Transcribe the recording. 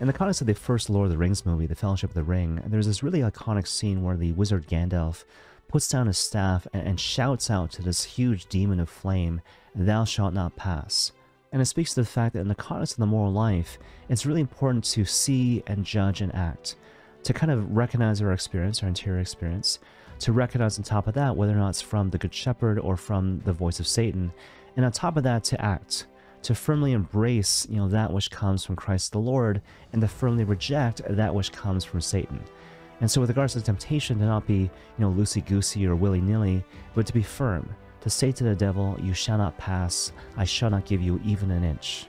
In the context of the first Lord of the Rings movie, The Fellowship of the Ring, there's this really iconic scene where the wizard Gandalf puts down his staff and, and shouts out to this huge demon of flame, Thou shalt not pass. And it speaks to the fact that in the context of the moral life, it's really important to see and judge and act, to kind of recognize our experience, our interior experience, to recognize on top of that whether or not it's from the Good Shepherd or from the voice of Satan, and on top of that to act, to firmly embrace, you know, that which comes from Christ the Lord, and to firmly reject that which comes from Satan. And so, with regards to temptation, to not be, you know, loosey goosey or willy nilly, but to be firm, to say to the devil, You shall not pass, I shall not give you even an inch.